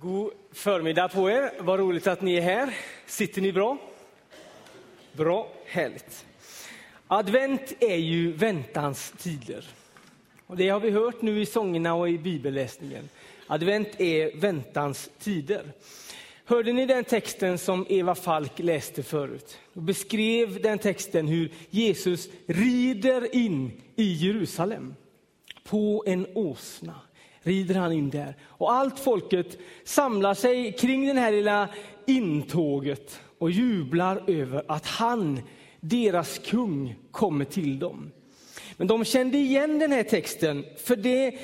God förmiddag på er. Vad roligt att ni är här. Sitter ni bra? Bra, härligt. Advent är ju väntans tider. Och det har vi hört nu i sångerna och i bibelläsningen. Advent är väntans tider. Hörde ni den texten som Eva Falk läste förut? Och beskrev den texten hur Jesus rider in i Jerusalem på en åsna rider han in där. Och allt folket samlar sig kring det här lilla intåget och jublar över att han, deras kung, kommer till dem. Men de kände igen den här texten, för det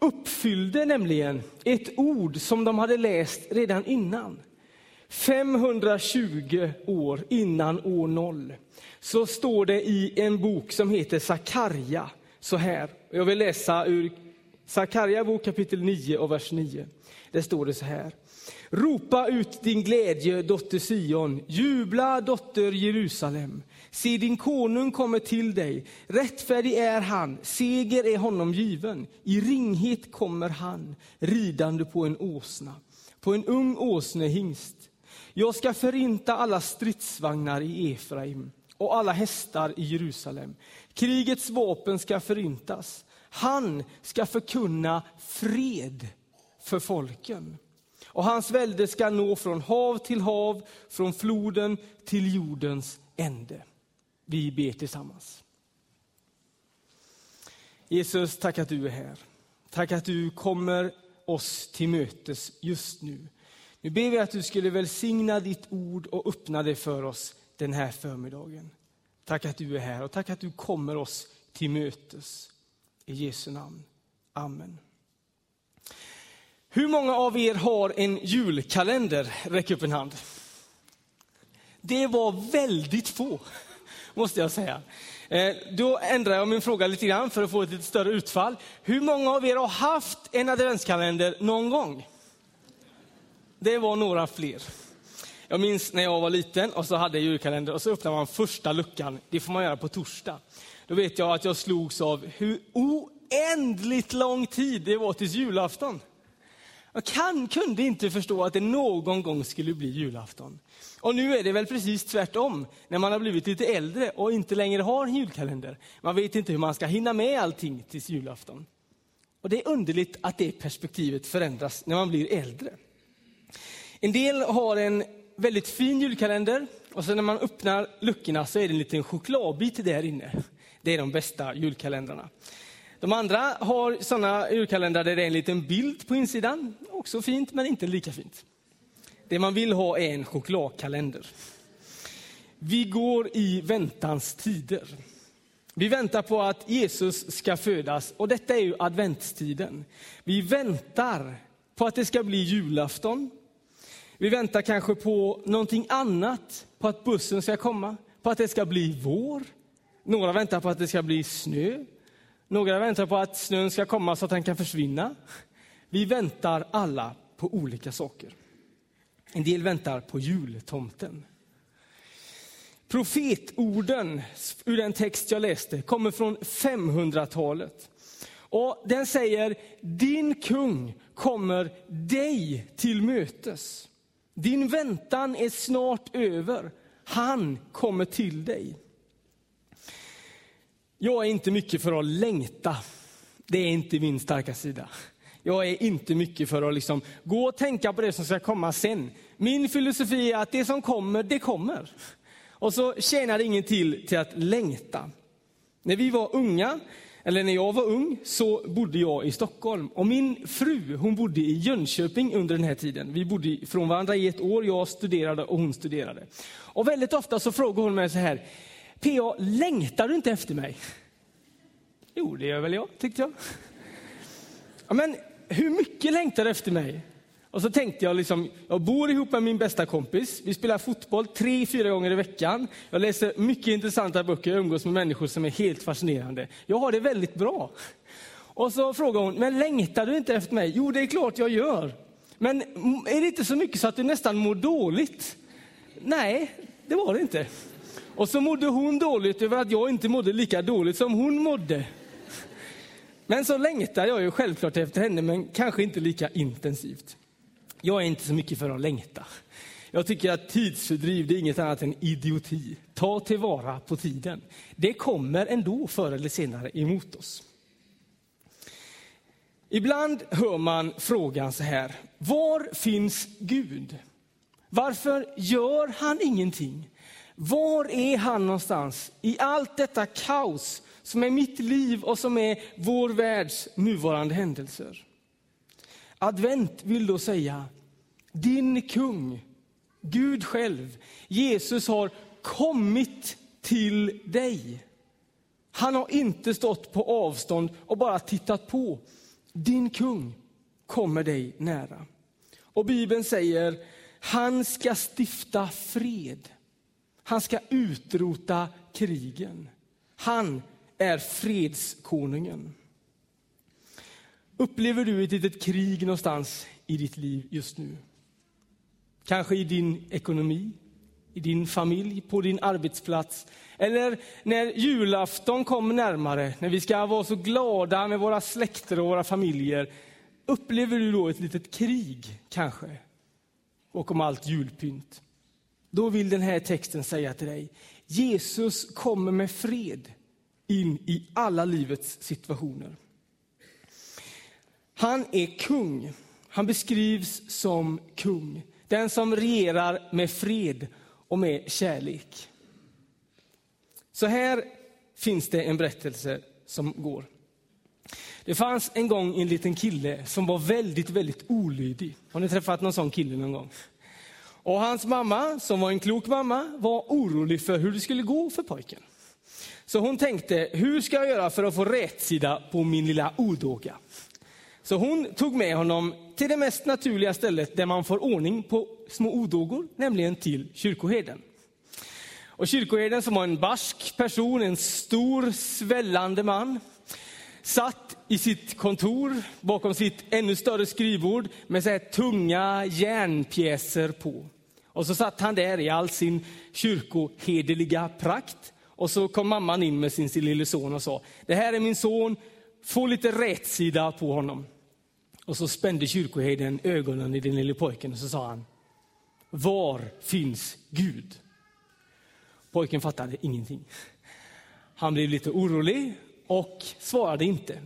uppfyllde nämligen ett ord som de hade läst redan innan. 520 år innan år 0 så står det i en bok som heter Sakarja så här. Jag vill läsa ur Sakarja bok kapitel 9 och vers 9. Där står det så här. Ropa ut din glädje, dotter Sion. Jubla, dotter Jerusalem. Se, din konung kommer till dig. Rättfärdig är han, seger är honom given. I ringhet kommer han, ridande på en åsna, på en ung åsnehingst. Jag ska förinta alla stridsvagnar i Efraim och alla hästar i Jerusalem. Krigets vapen ska förintas. Han ska förkunna fred för folken. Och hans välde ska nå från hav till hav, från floden till jordens ände. Vi ber tillsammans. Jesus, tack att du är här. Tack att du kommer oss till mötes just nu. Nu ber vi att du skulle välsigna ditt ord och öppna det för oss den här förmiddagen. Tack att du är här och tack att du kommer oss till mötes. I Jesu namn. Amen. Hur många av er har en julkalender? Räck upp en hand. Det var väldigt få, måste jag säga. Eh, då ändrar jag min fråga lite grann för att få ett lite större utfall. Hur många av er har haft en adventskalender någon gång? Det var några fler. Jag minns när jag var liten och så hade jag julkalender och så öppnade man första luckan. Det får man göra på torsdag. Då vet jag att jag slogs av hur oändligt lång tid det var tills julafton. Jag kan, kunde inte förstå att det någon gång skulle bli julafton. Och nu är det väl precis tvärtom, när man har blivit lite äldre och inte längre har en julkalender. Man vet inte hur man ska hinna med allting tills julafton. Och det är underligt att det perspektivet förändras när man blir äldre. En del har en väldigt fin julkalender och sen när man öppnar luckorna så är det en liten chokladbit där inne. Det är de bästa julkalendrarna. De andra har sådana julkalendrar där det är en liten bild på insidan. Också fint, men inte lika fint. Det man vill ha är en chokladkalender. Vi går i väntans tider. Vi väntar på att Jesus ska födas och detta är ju adventstiden. Vi väntar på att det ska bli julafton. Vi väntar kanske på någonting annat, på att bussen ska komma, på att det ska bli vår. Några väntar på att det ska bli snö. Några väntar på att snön ska komma så att den kan försvinna. Vi väntar alla på olika saker. En del väntar på jultomten. Profetorden ur den text jag läste kommer från 500-talet. Och den säger, din kung kommer dig till mötes. Din väntan är snart över. Han kommer till dig. Jag är inte mycket för att längta. Det är inte min starka sida. Jag är inte mycket för att liksom gå och tänka på det som ska komma sen. Min filosofi är att det som kommer, det kommer. Och så tjänar det ingen till till att längta. När vi var unga, eller när jag var ung, så bodde jag i Stockholm. Och min fru, hon bodde i Jönköping under den här tiden. Vi bodde från varandra i ett år, jag studerade och hon studerade. Och väldigt ofta så frågade hon mig så här, PA, längtar du inte efter mig? Jo, det gör väl jag, tyckte jag. Ja, men hur mycket längtar du efter mig? Och så tänkte jag, liksom, jag bor ihop med min bästa kompis. Vi spelar fotboll tre, fyra gånger i veckan. Jag läser mycket intressanta böcker jag umgås med människor som är helt fascinerande. Jag har det väldigt bra. Och så frågar hon, men längtar du inte efter mig? Jo, det är klart jag gör. Men är det inte så mycket så att du nästan mår dåligt? Nej, det var det inte. Och så mådde hon dåligt över att jag inte mådde lika dåligt som hon mådde. Men så längtar jag ju självklart efter henne, men kanske inte lika intensivt. Jag är inte så mycket för att längta. Jag tycker att tidsfördriv är inget annat än idioti. Ta tillvara på tiden. Det kommer ändå förr eller senare emot oss. Ibland hör man frågan så här, var finns Gud? Varför gör han ingenting? Var är han någonstans i allt detta kaos som är mitt liv och som är vår världs nuvarande händelser? Advent vill då säga, din kung, Gud själv, Jesus har kommit till dig. Han har inte stått på avstånd och bara tittat på. Din kung kommer dig nära. Och Bibeln säger, han ska stifta fred. Han ska utrota krigen. Han är fredskonungen. Upplever du ett litet krig någonstans i ditt liv just nu? Kanske i din ekonomi, i din familj, på din arbetsplats. Eller när julafton kommer närmare, när vi ska vara så glada med våra släkter och våra familjer. Upplever du då ett litet krig, kanske? Och om allt julpynt. Då vill den här texten säga till dig, Jesus kommer med fred in i alla livets situationer. Han är kung. Han beskrivs som kung. Den som regerar med fred och med kärlek. Så här finns det en berättelse som går. Det fanns en gång en liten kille som var väldigt, väldigt olydig. Har ni träffat någon sån kille någon gång? Och hans mamma, som var en klok mamma, var orolig för hur det skulle gå för pojken. Så hon tänkte, hur ska jag göra för att få rätsida på min lilla odåga? Så hon tog med honom till det mest naturliga stället där man får ordning på små odågor, nämligen till kyrkoherden. Och kyrkoherden som var en barsk person, en stor svällande man, satt i sitt kontor bakom sitt ännu större skrivbord med så tunga järnpjäser på. Och så satt han där i all sin kyrkohederliga prakt. Och så kom mamman in med sin, lille son och sa, det här är min son, få lite rätsida på honom. Och så spände kyrkoherden ögonen i den lille pojken och så sa han, var finns Gud? Pojken fattade ingenting. Han blev lite orolig och svarade inte.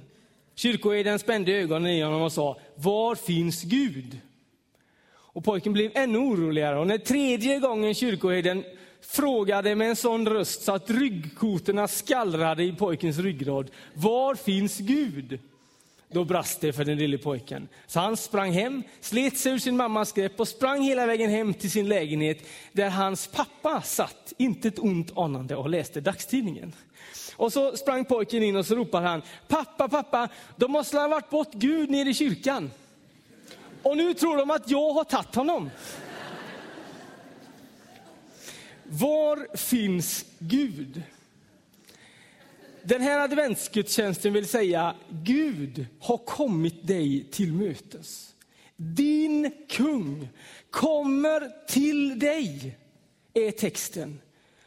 Kyrkoherden spände ögonen i honom och sa, var finns Gud? Och pojken blev ännu oroligare och när tredje gången kyrkoherden frågade med en sån röst så att ryggkotorna skallrade i pojkens ryggrad, var finns Gud? Då brast det för den lille pojken. Så han sprang hem, slet sig ur sin mammas grepp och sprang hela vägen hem till sin lägenhet där hans pappa satt, inte ett ont anande, och läste dagstidningen. Och så sprang pojken in och så ropade han, pappa, pappa, de måste ha varit bort Gud nere i kyrkan. Och nu tror de att jag har tagit honom. Var finns Gud? Den här adventsgudstjänsten vill säga, Gud har kommit dig till mötes. Din kung kommer till dig, är texten.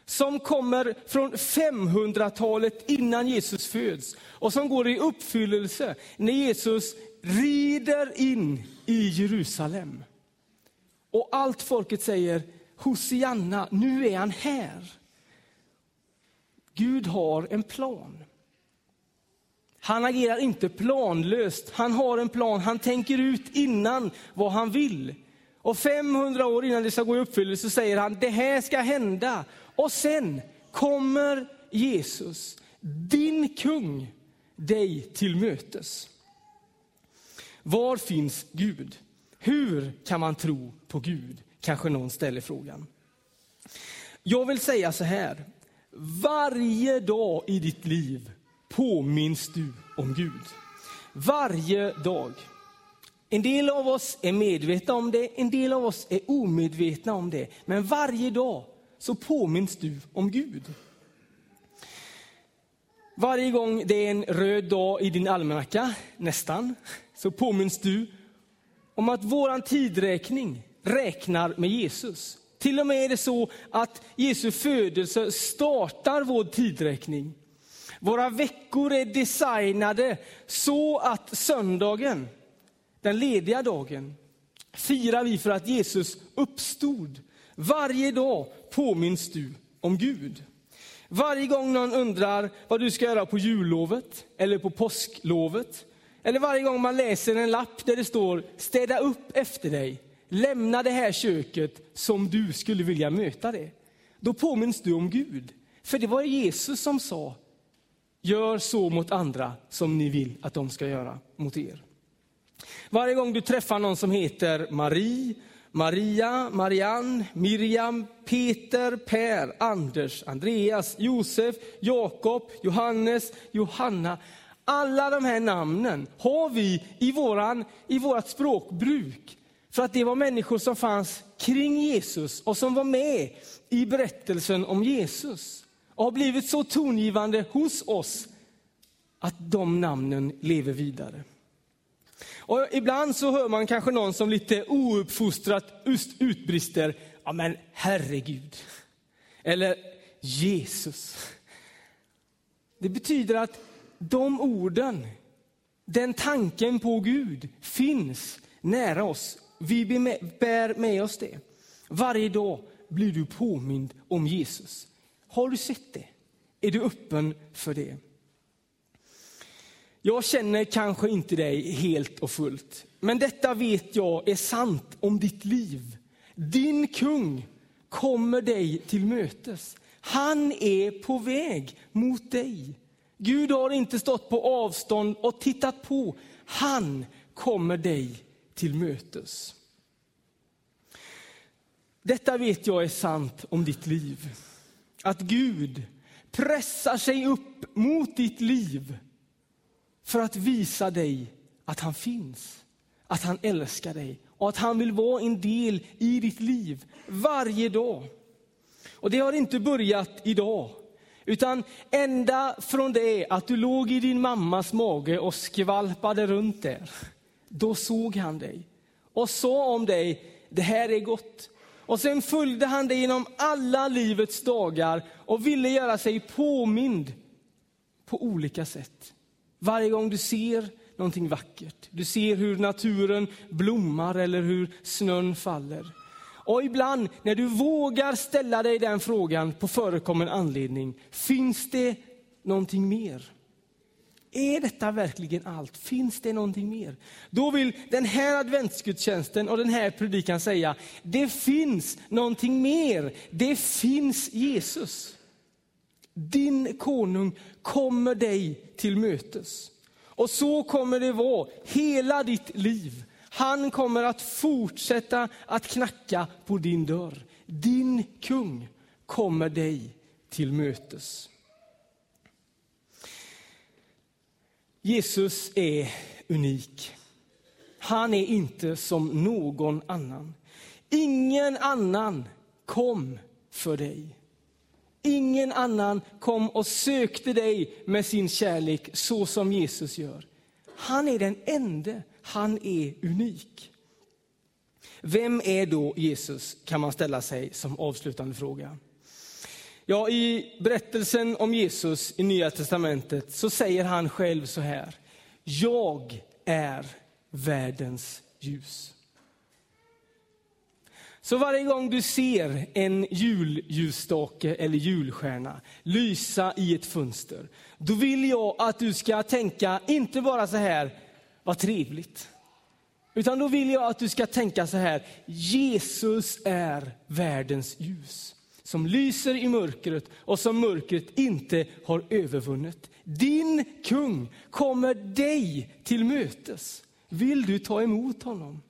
Som kommer från 500-talet innan Jesus föds och som går i uppfyllelse när Jesus rider in i Jerusalem. Och allt folket säger, Hosianna, nu är han här. Gud har en plan. Han agerar inte planlöst. Han har en plan. Han tänker ut innan vad han vill. Och 500 år innan det ska gå i uppfyllelse säger han, det här ska hända. Och sen kommer Jesus, din kung, dig till mötes. Var finns Gud? Hur kan man tro på Gud? Kanske någon ställer frågan. Jag vill säga så här, varje dag i ditt liv påminns du om Gud. Varje dag. En del av oss är medvetna om det, en del av oss är omedvetna om det. Men varje dag så påminns du om Gud. Varje gång det är en röd dag i din almanacka, nästan, så påminns du om att vår tidräkning räknar med Jesus. Till och med är det så att Jesu födelse startar vår tidräkning. Våra veckor är designade så att söndagen, den lediga dagen, firar vi för att Jesus uppstod. Varje dag påminns du om Gud. Varje gång någon undrar vad du ska göra på jullovet eller på påsklovet, eller varje gång man läser en lapp där det står städa upp efter dig, lämna det här köket som du skulle vilja möta det. Då påminns du om Gud. För det var Jesus som sa, gör så mot andra som ni vill att de ska göra mot er. Varje gång du träffar någon som heter Marie, Maria, Marianne, Miriam, Peter, Per, Anders, Andreas, Josef, Jakob, Johannes, Johanna. Alla de här namnen har vi i, våran, i vårt språkbruk. För att det var människor som fanns kring Jesus och som var med i berättelsen om Jesus. Och har blivit så tongivande hos oss att de namnen lever vidare. Och ibland så hör man kanske någon som lite ouppfostrat utbrister, ja men herregud. Eller Jesus. Det betyder att de orden, den tanken på Gud finns nära oss. Vi bär med oss det. Varje dag blir du påmind om Jesus. Har du sett det? Är du öppen för det? Jag känner kanske inte dig helt och fullt, men detta vet jag är sant om ditt liv. Din kung kommer dig till mötes. Han är på väg mot dig. Gud har inte stått på avstånd och tittat på. Han kommer dig till mötes. Detta vet jag är sant om ditt liv. Att Gud pressar sig upp mot ditt liv för att visa dig att han finns, att han älskar dig och att han vill vara en del i ditt liv varje dag. Och det har inte börjat idag, utan ända från det att du låg i din mammas mage och skvalpade runt där. Då såg han dig och sa om dig, det här är gott. Och sen följde han dig genom alla livets dagar och ville göra sig påmind på olika sätt. Varje gång du ser någonting vackert, du ser hur naturen blommar eller hur snön faller. Och ibland när du vågar ställa dig den frågan på förekommen anledning, finns det någonting mer? Är detta verkligen allt? Finns det någonting mer? Då vill den här adventsgudstjänsten och den här predikan säga, det finns någonting mer. Det finns Jesus. Din konung kommer dig till mötes. Och så kommer det vara hela ditt liv. Han kommer att fortsätta att knacka på din dörr. Din kung kommer dig till mötes. Jesus är unik. Han är inte som någon annan. Ingen annan kom för dig. Ingen annan kom och sökte dig med sin kärlek så som Jesus gör. Han är den enda, han är unik. Vem är då Jesus, kan man ställa sig som avslutande fråga. Ja, I berättelsen om Jesus i Nya Testamentet så säger han själv så här. Jag är världens ljus. Så varje gång du ser en julljusstake eller julstjärna lysa i ett fönster, då vill jag att du ska tänka, inte bara så här, vad trevligt. Utan då vill jag att du ska tänka så här, Jesus är världens ljus. Som lyser i mörkret och som mörkret inte har övervunnit. Din kung kommer dig till mötes. Vill du ta emot honom?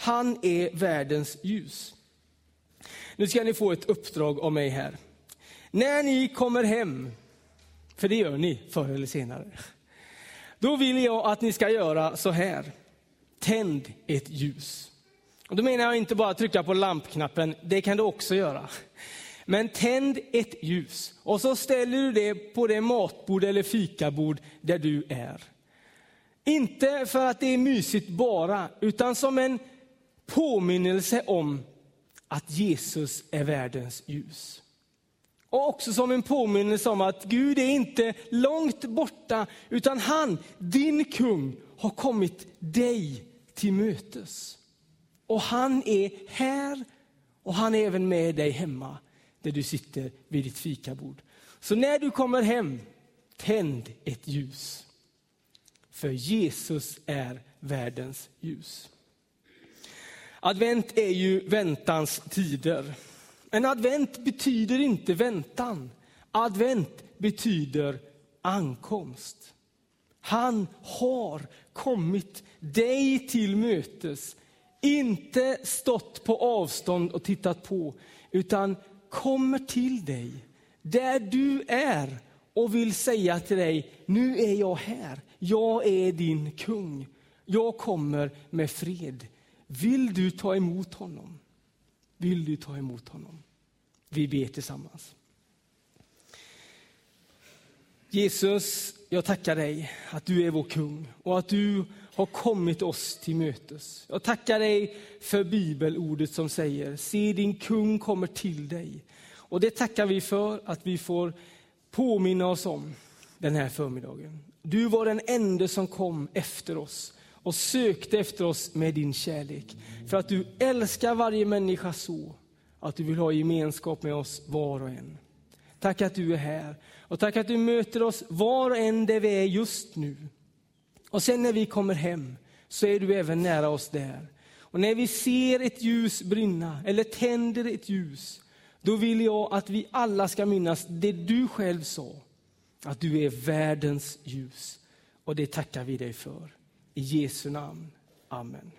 Han är världens ljus. Nu ska ni få ett uppdrag av mig här. När ni kommer hem, för det gör ni förr eller senare, då vill jag att ni ska göra så här. Tänd ett ljus. Och då menar jag inte bara trycka på lampknappen, det kan du också göra. Men tänd ett ljus och så ställer du det på det matbord eller fikabord där du är. Inte för att det är mysigt bara, utan som en påminnelse om att Jesus är världens ljus. Och också som en påminnelse om att Gud är inte långt borta, utan han, din kung, har kommit dig till mötes. Och han är här och han är även med dig hemma där du sitter vid ditt fikabord. Så när du kommer hem, tänd ett ljus. För Jesus är världens ljus. Advent är ju väntans tider. Men advent betyder inte väntan. Advent betyder ankomst. Han har kommit dig till mötes. Inte stått på avstånd och tittat på, utan kommer till dig där du är och vill säga till dig, nu är jag här. Jag är din kung. Jag kommer med fred. Vill du ta emot honom? Vill du ta emot honom? Vi ber tillsammans. Jesus, jag tackar dig att du är vår kung och att du har kommit oss till mötes. Jag tackar dig för bibelordet som säger, se din kung kommer till dig. Och det tackar vi för att vi får påminna oss om den här förmiddagen. Du var den enda som kom efter oss och sökte efter oss med din kärlek. För att du älskar varje människa så att du vill ha gemenskap med oss var och en. Tack att du är här och tack att du möter oss var och en där vi är just nu. Och sen när vi kommer hem så är du även nära oss där. Och när vi ser ett ljus brinna eller tänder ett ljus, då vill jag att vi alla ska minnas det du själv sa. Att du är världens ljus. Och det tackar vi dig för. I Jesu namn. Amen.